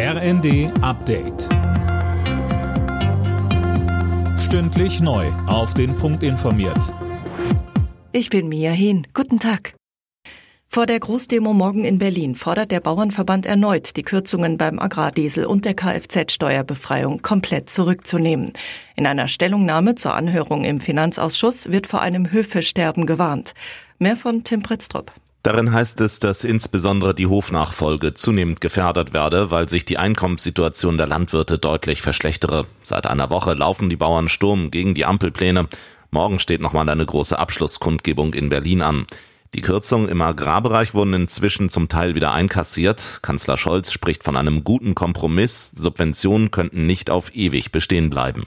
RND Update. Stündlich neu. Auf den Punkt informiert. Ich bin Mia Hehn. Guten Tag. Vor der Großdemo morgen in Berlin fordert der Bauernverband erneut, die Kürzungen beim Agrardiesel und der Kfz-Steuerbefreiung komplett zurückzunehmen. In einer Stellungnahme zur Anhörung im Finanzausschuss wird vor einem Höfesterben gewarnt. Mehr von Tim Pritztrup. Darin heißt es, dass insbesondere die Hofnachfolge zunehmend gefährdet werde, weil sich die Einkommenssituation der Landwirte deutlich verschlechtere. Seit einer Woche laufen die Bauern Sturm gegen die Ampelpläne. Morgen steht nochmal eine große Abschlusskundgebung in Berlin an. Die Kürzungen im Agrarbereich wurden inzwischen zum Teil wieder einkassiert. Kanzler Scholz spricht von einem guten Kompromiss. Subventionen könnten nicht auf ewig bestehen bleiben.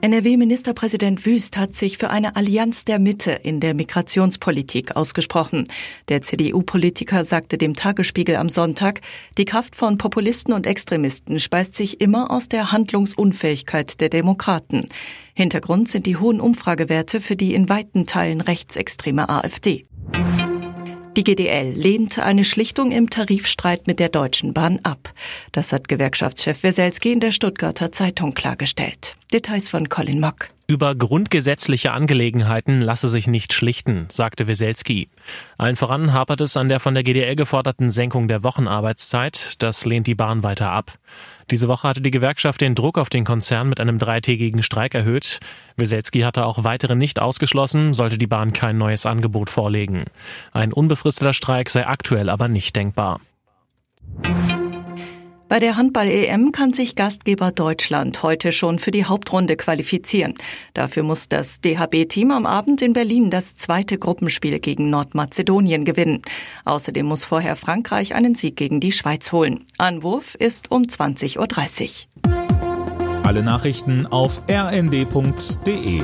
NRW-Ministerpräsident Wüst hat sich für eine Allianz der Mitte in der Migrationspolitik ausgesprochen. Der CDU-Politiker sagte dem Tagesspiegel am Sonntag, die Kraft von Populisten und Extremisten speist sich immer aus der Handlungsunfähigkeit der Demokraten. Hintergrund sind die hohen Umfragewerte für die in weiten Teilen rechtsextreme AfD. Die GDL lehnt eine Schlichtung im Tarifstreit mit der Deutschen Bahn ab. Das hat Gewerkschaftschef Weselski in der Stuttgarter Zeitung klargestellt. Details von Colin Mock. Über grundgesetzliche Angelegenheiten lasse sich nicht schlichten, sagte Weselski. Allen voran hapert es an der von der GDL geforderten Senkung der Wochenarbeitszeit. Das lehnt die Bahn weiter ab. Diese Woche hatte die Gewerkschaft den Druck auf den Konzern mit einem dreitägigen Streik erhöht. Weselski hatte auch weitere nicht ausgeschlossen, sollte die Bahn kein neues Angebot vorlegen. Ein unbefristeter Streik sei aktuell aber nicht denkbar. Bei der Handball-EM kann sich Gastgeber Deutschland heute schon für die Hauptrunde qualifizieren. Dafür muss das DHB-Team am Abend in Berlin das zweite Gruppenspiel gegen Nordmazedonien gewinnen. Außerdem muss vorher Frankreich einen Sieg gegen die Schweiz holen. Anwurf ist um 20.30 Uhr. Alle Nachrichten auf rnd.de